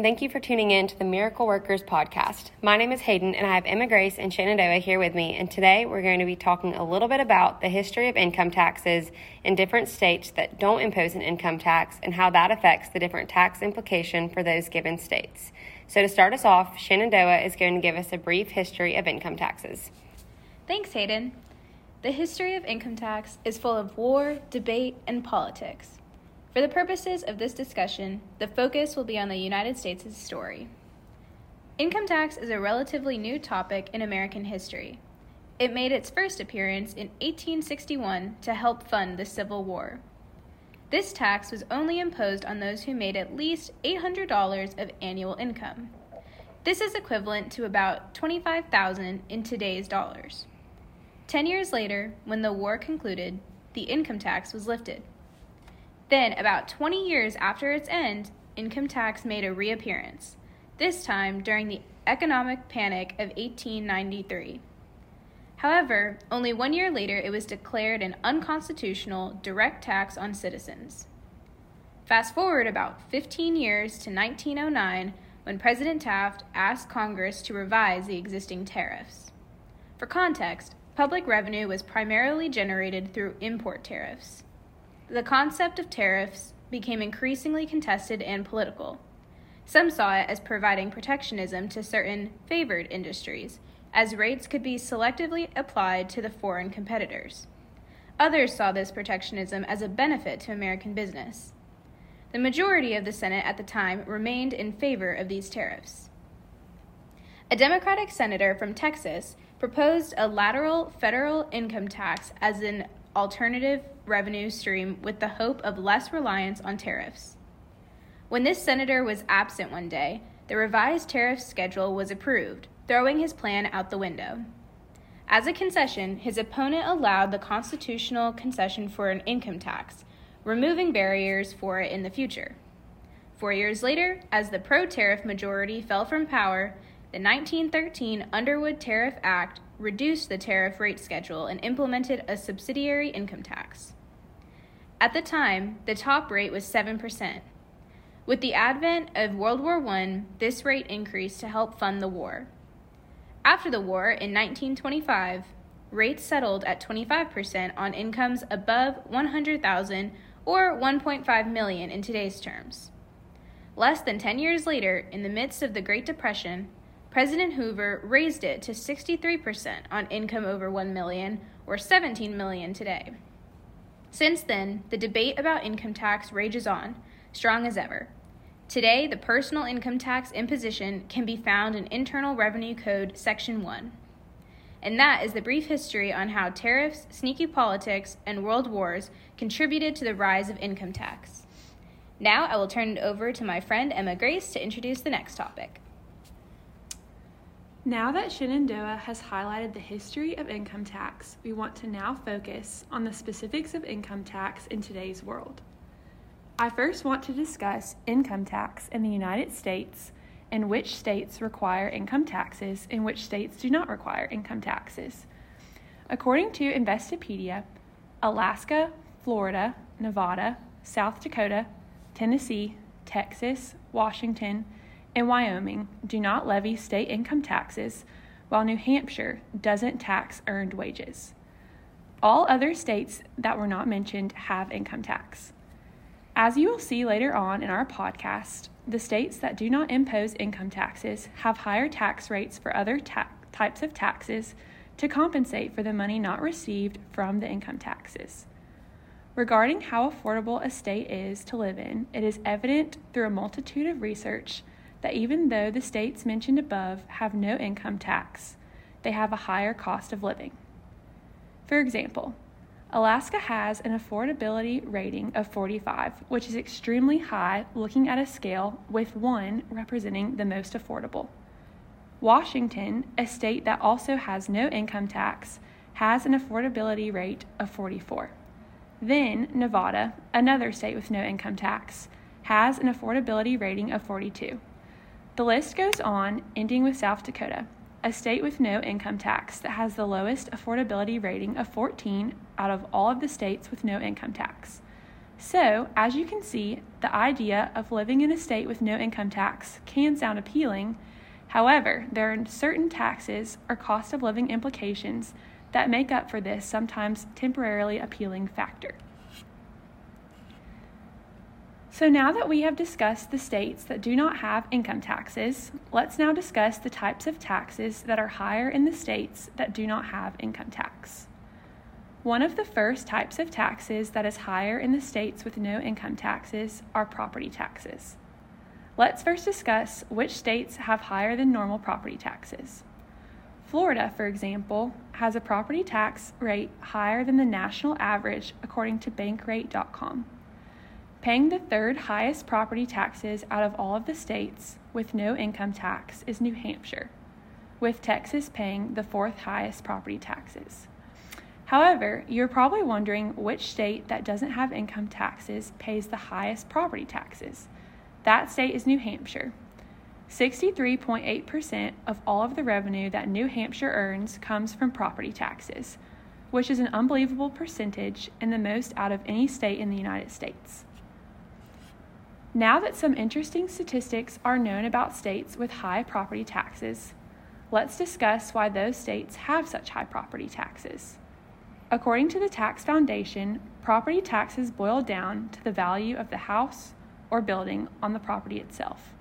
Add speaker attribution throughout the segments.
Speaker 1: and thank you for tuning in to the Miracle Workers podcast. My name is Hayden, and I have Emma Grace and Shenandoah here with me. And today we're going to be talking a little bit about the history of income taxes in different states that don't impose an income tax and how that affects the different tax implication for those given states. So, to start us off, Shenandoah is going to give us a brief history of income taxes.
Speaker 2: Thanks, Hayden. The history of income tax is full of war, debate, and politics. For the purposes of this discussion, the focus will be on the United States' story. Income tax is a relatively new topic in American history. It made its first appearance in 1861 to help fund the Civil War. This tax was only imposed on those who made at least $800 of annual income. This is equivalent to about 25,000 in today's dollars. 10 years later, when the war concluded, the income tax was lifted. Then, about 20 years after its end, income tax made a reappearance, this time during the economic panic of 1893. However, only one year later it was declared an unconstitutional direct tax on citizens. Fast forward about 15 years to 1909 when President Taft asked Congress to revise the existing tariffs. For context, public revenue was primarily generated through import tariffs. The concept of tariffs became increasingly contested and political. Some saw it as providing protectionism to certain favored industries, as rates could be selectively applied to the foreign competitors. Others saw this protectionism as a benefit to American business. The majority of the Senate at the time remained in favor of these tariffs. A Democratic senator from Texas proposed a lateral federal income tax as an alternative revenue stream with the hope of less reliance on tariffs. When this senator was absent one day, the revised tariff schedule was approved, throwing his plan out the window. As a concession, his opponent allowed the constitutional concession for an income tax, removing barriers for it in the future. Four years later, as the pro tariff majority fell from power, the 1913 Underwood Tariff Act reduced the tariff rate schedule and implemented a subsidiary income tax. At the time, the top rate was 7%. With the advent of World War I, this rate increased to help fund the war. After the war, in 1925, rates settled at 25% on incomes above 100,000 or 1.5 million in today's terms. Less than 10 years later, in the midst of the Great Depression, President Hoover raised it to 63% on income over 1 million or 17 million today. Since then, the debate about income tax rages on, strong as ever. Today, the personal income tax imposition can be found in Internal Revenue Code Section 1. And that is the brief history on how tariffs, sneaky politics, and world wars contributed to the rise of income tax. Now I will turn it over to my friend Emma Grace to introduce the next topic.
Speaker 3: Now that Shenandoah has highlighted the history of income tax, we want to now focus on the specifics of income tax in today's world. I first want to discuss income tax in the United States and which states require income taxes and which states do not require income taxes. According to Investopedia, Alaska, Florida, Nevada, South Dakota, Tennessee, Texas, Washington, and Wyoming do not levy state income taxes, while New Hampshire doesn't tax earned wages. All other states that were not mentioned have income tax. As you will see later on in our podcast, the states that do not impose income taxes have higher tax rates for other ta- types of taxes to compensate for the money not received from the income taxes. Regarding how affordable a state is to live in, it is evident through a multitude of research that even though the states mentioned above have no income tax, they have a higher cost of living. For example, Alaska has an affordability rating of 45, which is extremely high looking at a scale with 1 representing the most affordable. Washington, a state that also has no income tax, has an affordability rate of 44. Then, Nevada, another state with no income tax, has an affordability rating of 42. The list goes on, ending with South Dakota, a state with no income tax that has the lowest affordability rating of 14 out of all of the states with no income tax. So, as you can see, the idea of living in a state with no income tax can sound appealing. However, there are certain taxes or cost of living implications that make up for this sometimes temporarily appealing factor. So, now that we have discussed the states that do not have income taxes, let's now discuss the types of taxes that are higher in the states that do not have income tax. One of the first types of taxes that is higher in the states with no income taxes are property taxes. Let's first discuss which states have higher than normal property taxes. Florida, for example, has a property tax rate higher than the national average according to bankrate.com. Paying the third highest property taxes out of all of the states with no income tax is New Hampshire, with Texas paying the fourth highest property taxes. However, you're probably wondering which state that doesn't have income taxes pays the highest property taxes. That state is New Hampshire. 63.8% of all of the revenue that New Hampshire earns comes from property taxes, which is an unbelievable percentage and the most out of any state in the United States. Now that some interesting statistics are known about states with high property taxes, let's discuss why those states have such high property taxes. According to the Tax Foundation, property taxes boil down to the value of the house or building on the property itself.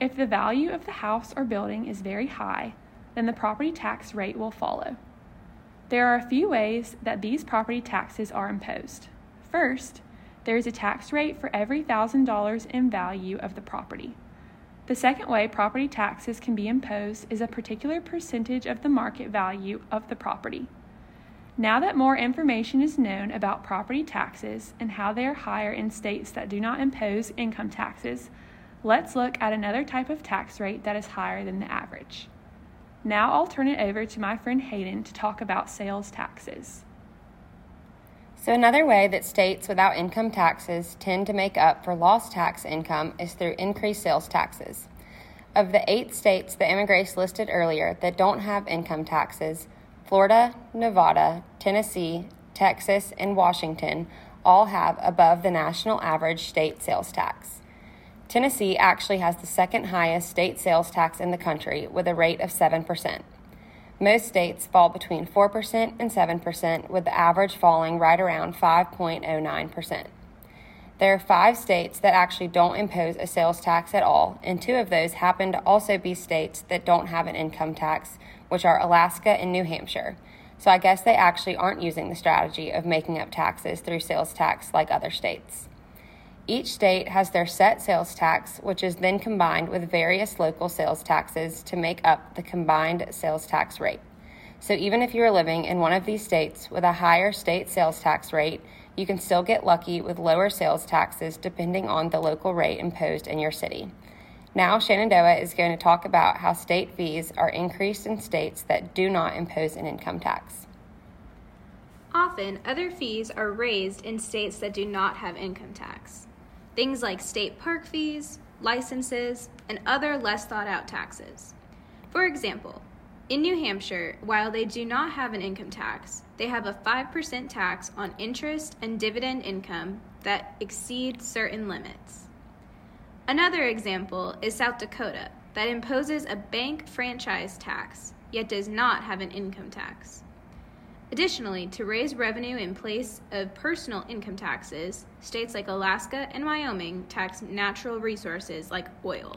Speaker 3: If the value of the house or building is very high, then the property tax rate will follow. There are a few ways that these property taxes are imposed. First, there is a tax rate for every $1,000 in value of the property. The second way property taxes can be imposed is a particular percentage of the market value of the property. Now that more information is known about property taxes and how they are higher in states that do not impose income taxes, let's look at another type of tax rate that is higher than the average. Now I'll turn it over to my friend Hayden to talk about sales taxes.
Speaker 1: So, another way that states without income taxes tend to make up for lost tax income is through increased sales taxes. Of the eight states that Emma listed earlier that don't have income taxes, Florida, Nevada, Tennessee, Texas, and Washington all have above the national average state sales tax. Tennessee actually has the second highest state sales tax in the country with a rate of 7%. Most states fall between 4% and 7%, with the average falling right around 5.09%. There are five states that actually don't impose a sales tax at all, and two of those happen to also be states that don't have an income tax, which are Alaska and New Hampshire. So I guess they actually aren't using the strategy of making up taxes through sales tax like other states. Each state has their set sales tax, which is then combined with various local sales taxes to make up the combined sales tax rate. So even if you are living in one of these states with a higher state sales tax rate, you can still get lucky with lower sales taxes depending on the local rate imposed in your city. Now, Shenandoah is going to talk about how state fees are increased in states that do not impose an income tax.
Speaker 2: Often, other fees are raised in states that do not have income tax. Things like state park fees, licenses, and other less thought out taxes. For example, in New Hampshire, while they do not have an income tax, they have a 5% tax on interest and dividend income that exceeds certain limits. Another example is South Dakota, that imposes a bank franchise tax, yet does not have an income tax. Additionally, to raise revenue in place of personal income taxes, states like Alaska and Wyoming tax natural resources like oil.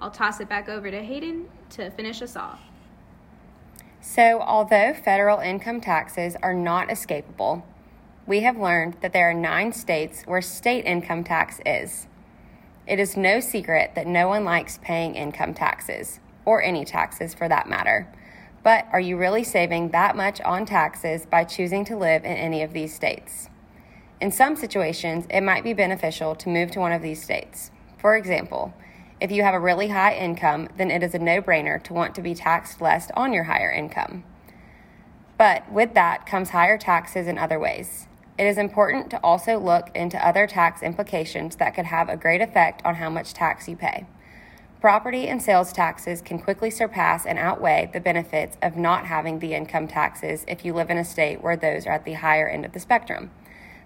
Speaker 2: I'll toss it back over to Hayden to finish us off.
Speaker 1: So, although federal income taxes are not escapable, we have learned that there are nine states where state income tax is. It is no secret that no one likes paying income taxes, or any taxes for that matter. But are you really saving that much on taxes by choosing to live in any of these states? In some situations, it might be beneficial to move to one of these states. For example, if you have a really high income, then it is a no brainer to want to be taxed less on your higher income. But with that comes higher taxes in other ways. It is important to also look into other tax implications that could have a great effect on how much tax you pay. Property and sales taxes can quickly surpass and outweigh the benefits of not having the income taxes if you live in a state where those are at the higher end of the spectrum.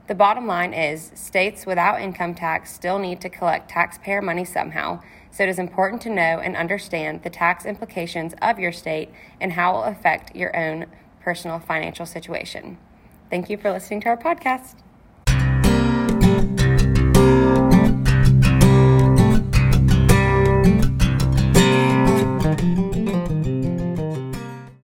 Speaker 1: The bottom line is states without income tax still need to collect taxpayer money somehow, so it is important to know and understand the tax implications of your state and how it will affect your own personal financial situation. Thank you for listening to our podcast.